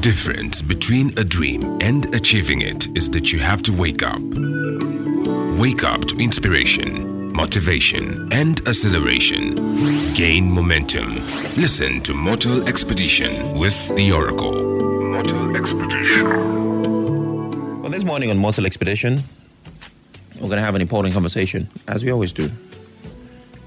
difference between a dream and achieving it is that you have to wake up. Wake up to inspiration, motivation, and acceleration. Gain momentum. Listen to Mortal Expedition with the Oracle. Mortal Expedition. Well, this morning on Mortal Expedition, we're going to have an important conversation, as we always do.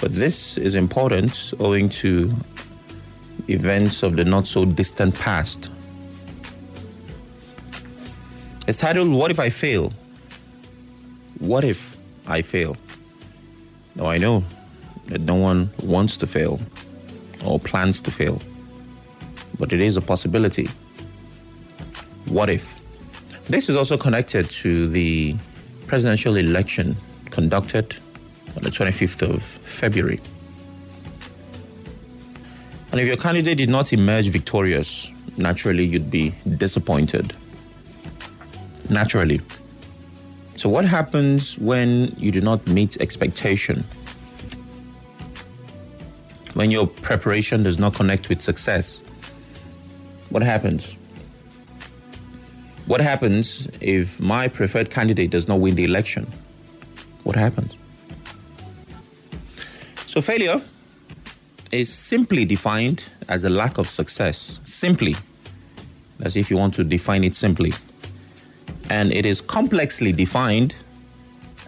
But this is important owing to events of the not so distant past. It's titled What If I Fail? What if I fail? Now I know that no one wants to fail or plans to fail, but it is a possibility. What if? This is also connected to the presidential election conducted on the 25th of February. And if your candidate did not emerge victorious, naturally you'd be disappointed. Naturally. So, what happens when you do not meet expectation? When your preparation does not connect with success? What happens? What happens if my preferred candidate does not win the election? What happens? So, failure is simply defined as a lack of success. Simply. As if you want to define it simply. And it is complexly defined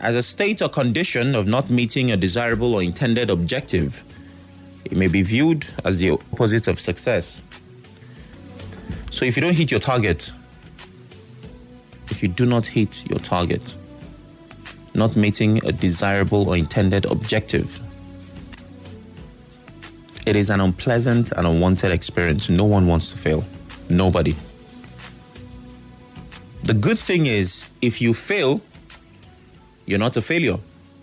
as a state or condition of not meeting a desirable or intended objective. It may be viewed as the opposite of success. So if you don't hit your target, if you do not hit your target, not meeting a desirable or intended objective, it is an unpleasant and unwanted experience. No one wants to fail. Nobody. The good thing is, if you fail, you're not a failure.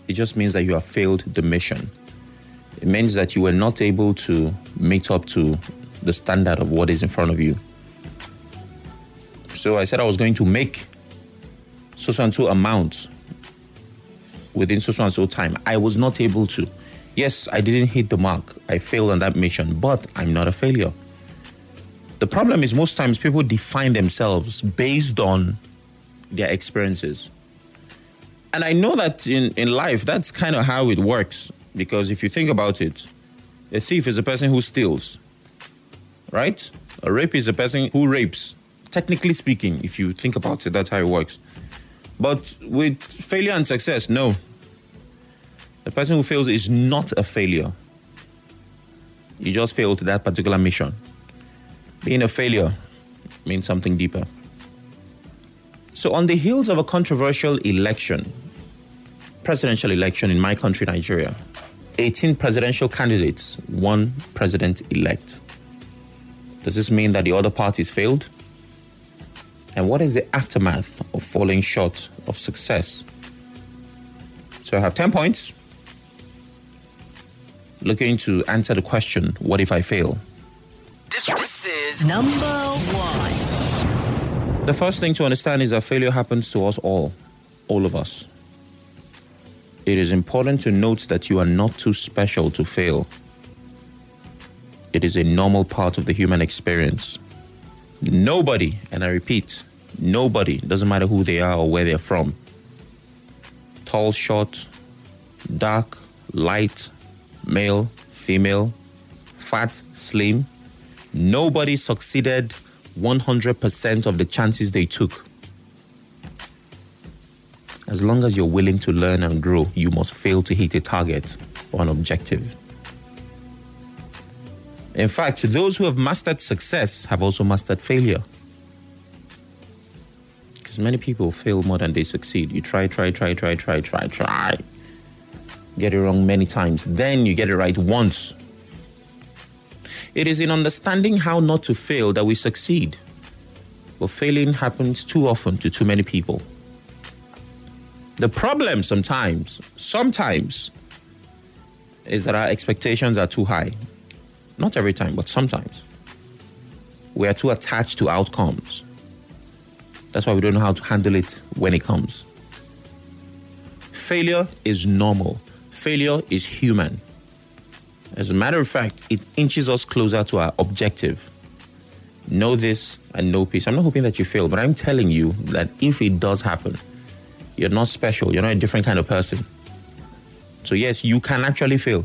It just means that you have failed the mission. It means that you were not able to meet up to the standard of what is in front of you. So I said I was going to make so and so amount within so and so time. I was not able to. Yes, I didn't hit the mark. I failed on that mission, but I'm not a failure. The problem is most times people define themselves based on their experiences. And I know that in, in life, that's kind of how it works. Because if you think about it, a thief is a person who steals, right? A rape is a person who rapes. Technically speaking, if you think about it, that's how it works. But with failure and success, no. The person who fails is not a failure. You just failed that particular mission. Being a failure means something deeper. So, on the heels of a controversial election, presidential election in my country, Nigeria, 18 presidential candidates, one president elect. Does this mean that the other parties failed? And what is the aftermath of falling short of success? So, I have 10 points looking to answer the question what if I fail? This, this is number one. The first thing to understand is that failure happens to us all, all of us. It is important to note that you are not too special to fail. It is a normal part of the human experience. Nobody, and I repeat, nobody, doesn't matter who they are or where they're from, tall, short, dark, light, male, female, fat, slim, Nobody succeeded 100% of the chances they took. As long as you're willing to learn and grow, you must fail to hit a target or an objective. In fact, those who have mastered success have also mastered failure. Because many people fail more than they succeed. You try, try, try, try, try, try, try. Get it wrong many times. Then you get it right once. It is in understanding how not to fail that we succeed. But failing happens too often to too many people. The problem sometimes, sometimes, is that our expectations are too high. Not every time, but sometimes. We are too attached to outcomes. That's why we don't know how to handle it when it comes. Failure is normal. Failure is human. As a matter of fact, it inches us closer to our objective. Know this and know peace. I'm not hoping that you fail, but I'm telling you that if it does happen, you're not special. You're not a different kind of person. So, yes, you can actually fail.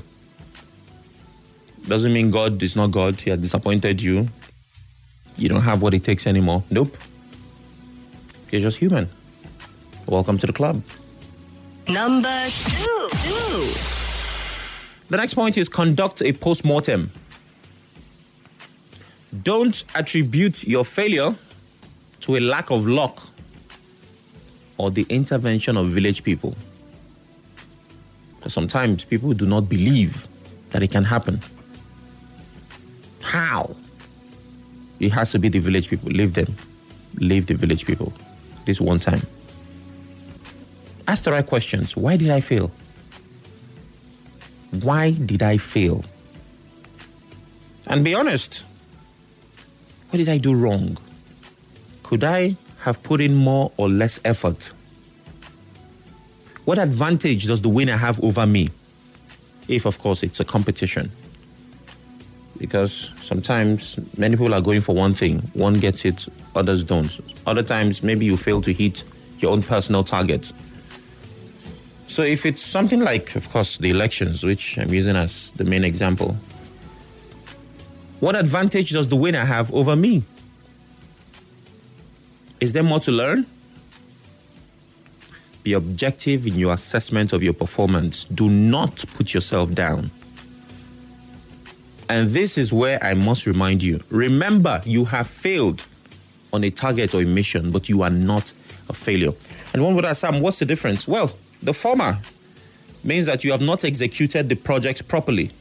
Doesn't mean God is not God. He has disappointed you. You don't have what it takes anymore. Nope. You're just human. Welcome to the club. Number two. two. The next point is conduct a post mortem. Don't attribute your failure to a lack of luck or the intervention of village people. Because sometimes people do not believe that it can happen. How? It has to be the village people. Leave them. Leave the village people. This one time. Ask the right questions. Why did I fail? Why did I fail? And be honest. What did I do wrong? Could I have put in more or less effort? What advantage does the winner have over me? If, of course, it's a competition. Because sometimes many people are going for one thing, one gets it, others don't. Other times, maybe you fail to hit your own personal target. So, if it's something like, of course, the elections, which I'm using as the main example, what advantage does the winner have over me? Is there more to learn? Be objective in your assessment of your performance. Do not put yourself down. And this is where I must remind you remember, you have failed on a target or a mission, but you are not a failure. And one would ask, Sam, what's the difference? Well, the former means that you have not executed the project properly.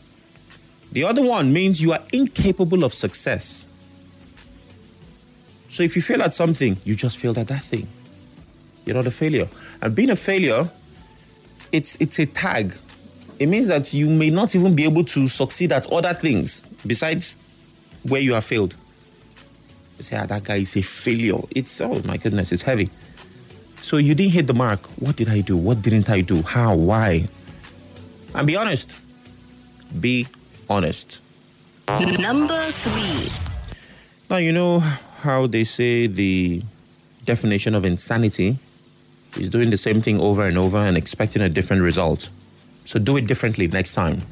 The other one means you are incapable of success. So if you fail at something, you just failed at that thing. You're not a failure. And being a failure, it's it's a tag. It means that you may not even be able to succeed at other things besides where you have failed. You say, ah, that guy is a failure. It's oh my goodness, it's heavy. So you didn't hit the mark. What did I do? What didn't I do? How? Why? And be honest. Be honest. Number three. Now, you know how they say the definition of insanity is doing the same thing over and over and expecting a different result. So do it differently next time.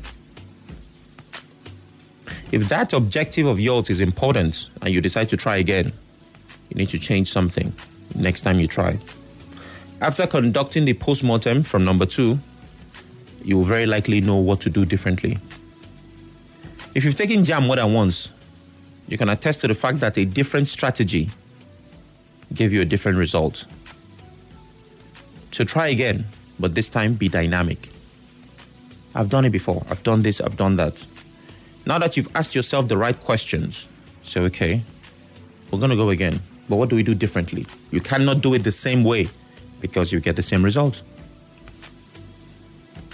If that objective of yours is important and you decide to try again, you need to change something next time you try. After conducting the post-mortem from number two, you will very likely know what to do differently. If you've taken JAMB more than once, you can attest to the fact that a different strategy gave you a different result. So try again, but this time be dynamic. I've done it before. I've done this, I've done that. Now that you've asked yourself the right questions, say, okay, we're going to go again. But what do we do differently? You cannot do it the same way because you get the same result.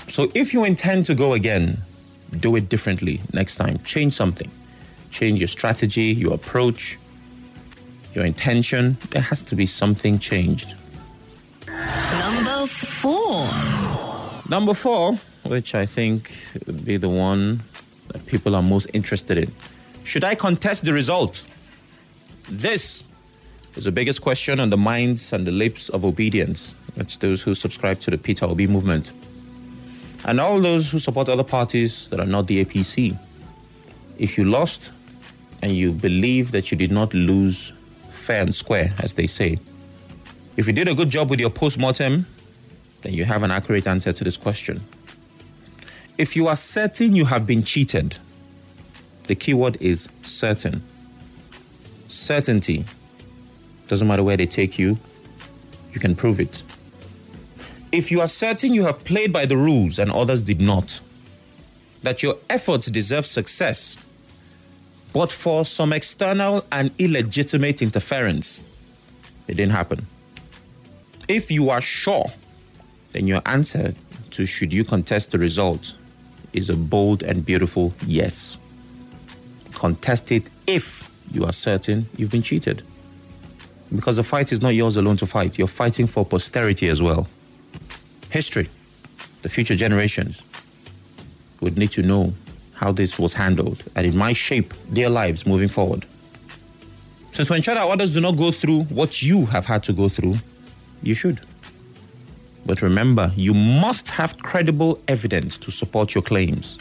So if you intend to go again, do it differently next time. Change something. Change your strategy, your approach, your intention. There has to be something changed. Number four. Number four, which I think would be the one that people are most interested in. Should I contest the result? This is the biggest question on the minds and the lips of Obidients. That's those who subscribe to the Peter Obi movement. And all those who support other parties that are not the APC. If you lost and you believe that you did not lose fair and square, as they say, if you did a good job with your post mortem, then you have an accurate answer to this question. If you are certain you have been cheated, the keyword is certain. Certainty. Doesn't matter where they take you, you can prove it. If you are certain you have played by the rules and others did not, that your efforts deserve success, but for some external and illegitimate interference, it didn't happen. If you are sure, then your answer to should you contest the result is a bold and beautiful yes. Contest it if you are certain you've been cheated. Because the fight is not yours alone to fight, you're fighting for posterity as well. History, the future generations would need to know how this was handled and it might shape their lives moving forward. So, to ensure that others do not go through what you have had to go through, you should. But remember, you must have credible evidence to support your claims.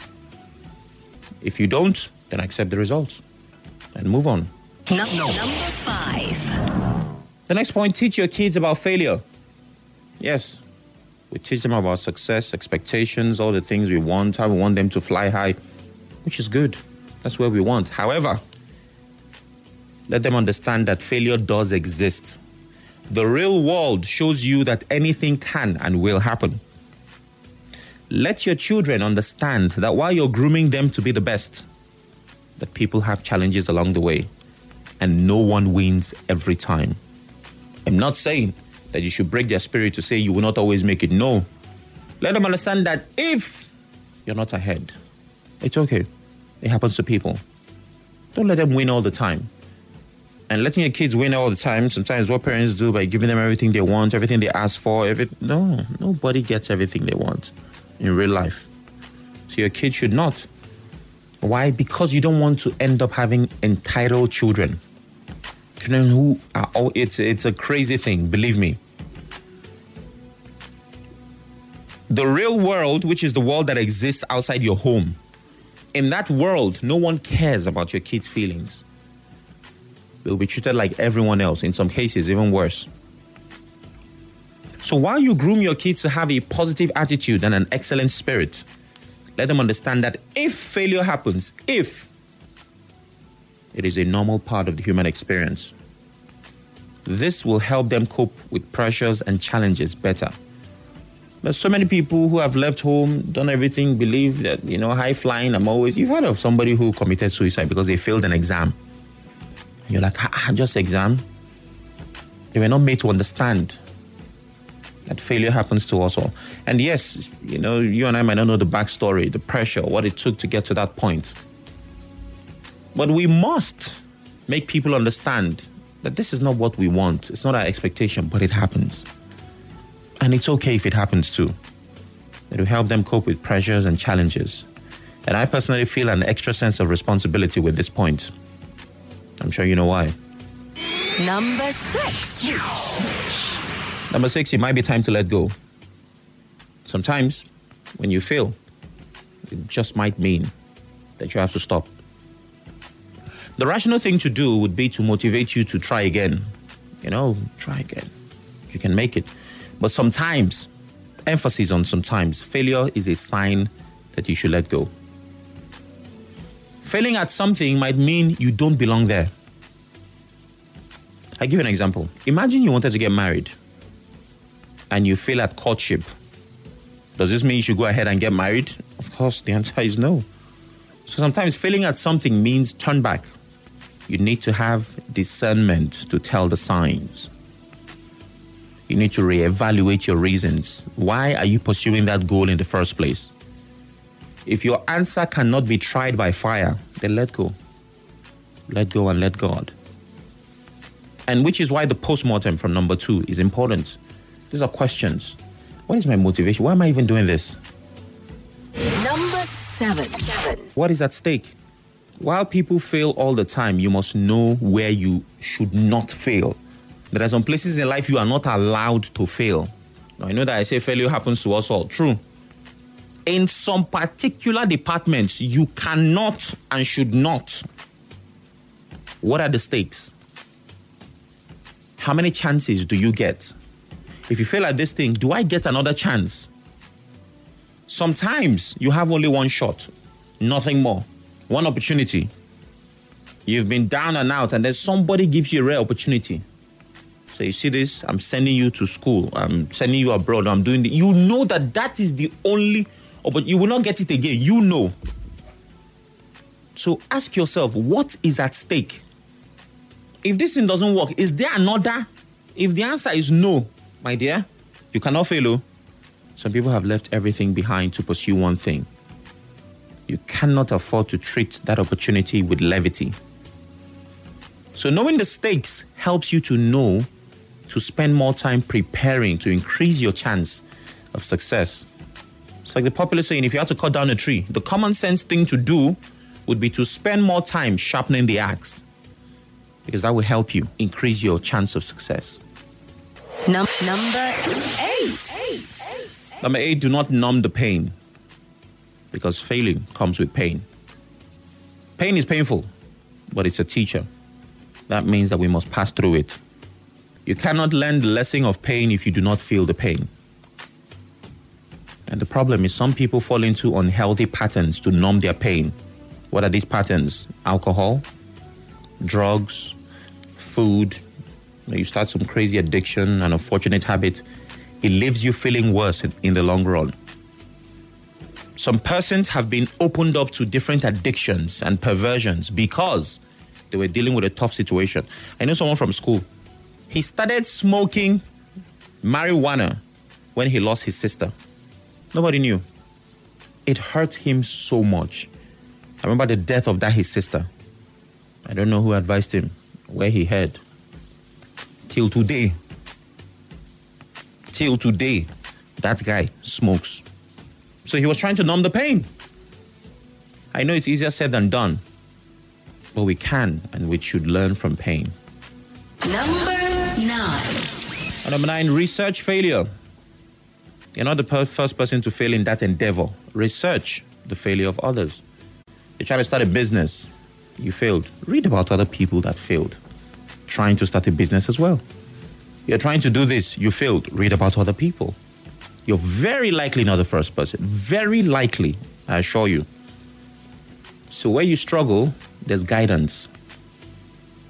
If you don't, then accept the results and move on. Num- number five. The next point teach your kids about failure. Yes, we teach them about success, expectations, all the things we want, how we want them to fly high, which is good. That's where we want. However, let them understand that failure does exist. The real world shows you that anything can and will happen. Let your children understand that while you're grooming them to be the best, that people have challenges along the way and no one wins every time. I'm not saying that you should break their spirit to say you will not always make it. No. Let them understand that if you're not ahead, it's okay. It happens to people. Don't let them win all the time. And letting your kids win all the time, sometimes what parents do by giving them everything they want, everything they ask for, no, nobody gets everything they want in real life. So your kid should not. Why? Because you don't want to end up having entitled children. Children who are all it's it's a crazy thing, believe me. The real world, which is the world that exists outside your home, in that world, no one cares about your kids' feelings. They'll be treated like everyone else, in some cases, even worse. So while you groom your kids to have a positive attitude and an excellent spirit, let them understand that if failure happens, if it is a normal part of the human experience, this will help them cope with pressures and challenges better. There's so many people who have left home, done everything, believe that, you know, high flying, I'm always. You've heard of somebody who committed suicide because they failed an exam. You're like, ah, just exam. They were not made to understand that failure happens to us all. And yes, you know, you and I might not know the backstory, the pressure, what it took to get to that point. But we must make people understand that this is not what we want. It's not our expectation, but it happens. And it's okay if it happens too. It will help them cope with pressures and challenges. And I personally feel an extra sense of responsibility with this point. I'm sure you know why. Number six. Number six, it might be time to let go. Sometimes, when you fail, it just might mean that you have to stop. The rational thing to do would be to motivate you to try again. You know, try again. You can make it. But sometimes, emphasis on sometimes, failure is a sign that you should let go. Failing at something might mean you don't belong there. I give you an example. Imagine you wanted to get married and you fail at courtship. Does this mean you should go ahead and get married? Of course, the answer is no. So sometimes failing at something means turn back. You need to have discernment to tell the signs. You need to reevaluate your reasons. Why are you pursuing that goal in the first place? If your answer cannot be tried by fire, then let go. Let go and let God. And which is why the postmortem from number two is important. These are questions. What is my motivation? Why am I even doing this? Number seven. What is at stake? While people fail all the time, you must know where you should not fail. There are some places in life you are not allowed to fail. Now, I know that I say failure happens to us all. True. In some particular departments, you cannot and should not. What are the stakes? How many chances do you get? If you fail at this thing, do I get another chance? Sometimes you have only one shot, nothing more, one opportunity. You've been down and out, and then somebody gives you a rare opportunity. So you see this? I'm sending you to school. I'm sending you abroad. I'm doing the. You know that that is the only, but you will not get it again. You know. So ask yourself, what is at stake? If this thing doesn't work, is there another? If the answer is no, my dear, you cannot fail. oh. Some people have left everything behind to pursue one thing. You cannot afford to treat that opportunity with levity. So, knowing the stakes helps you to know to spend more time preparing to increase your chance of success. It's like the popular saying if you had to cut down a tree, the common sense thing to do would be to spend more time sharpening the axe. because that will help you increase your chance of success. Num- number eight. Number eight, do not numb the pain because failing comes with pain. Pain is painful, but it's a teacher. That means that we must pass through it. You cannot learn the lesson of pain if you do not feel the pain. And the problem is, some people fall into unhealthy patterns to numb their pain. What are these patterns? Alcohol, drugs, food. You, start some crazy addiction, an unfortunate habit. It leaves you feeling worse in- the long run. Some persons have been opened up to different addictions and perversions because they were dealing with a tough situation. I know someone from school. He started smoking marijuana when he lost his sister. Nobody knew. It hurt him so much. I remember the death of that his sister. I don't know who advised him, where he had. Till today. Till today, that guy smokes. So he was trying to numb the pain. I know it's easier said than done, but we can and we should learn from pain. Number nine. And number nine, research failure. You're not the per- first person to fail in that endeavor. Research the failure of others. You're trying to start a business, you failed. Read about other people that failed, trying to start a business as well. You're trying to do this, you failed. Read about other people. You're very likely not the first person. Very likely, I assure you. So where you struggle, there's guidance.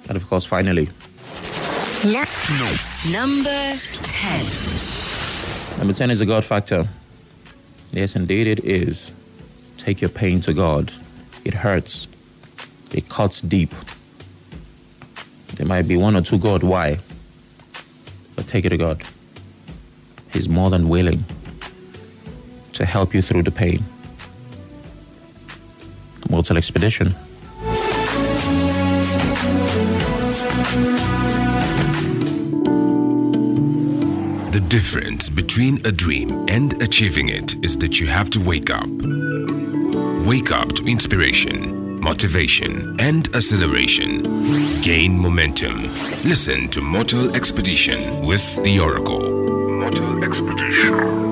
And of course, finally, Number 10. Number 10 is a God factor. Yes, indeed, it is. Take your pain to God. It hurts, it cuts deep. There might be one or two God, why? But take it to God. He's more than willing to help you through the pain. Mortal Expedition. The difference between a dream and achieving it is that you have to wake up. Wake up to inspiration, motivation, and acceleration. Gain momentum. Listen to Mortal Expedition with the Oracle. Mortal Expedition.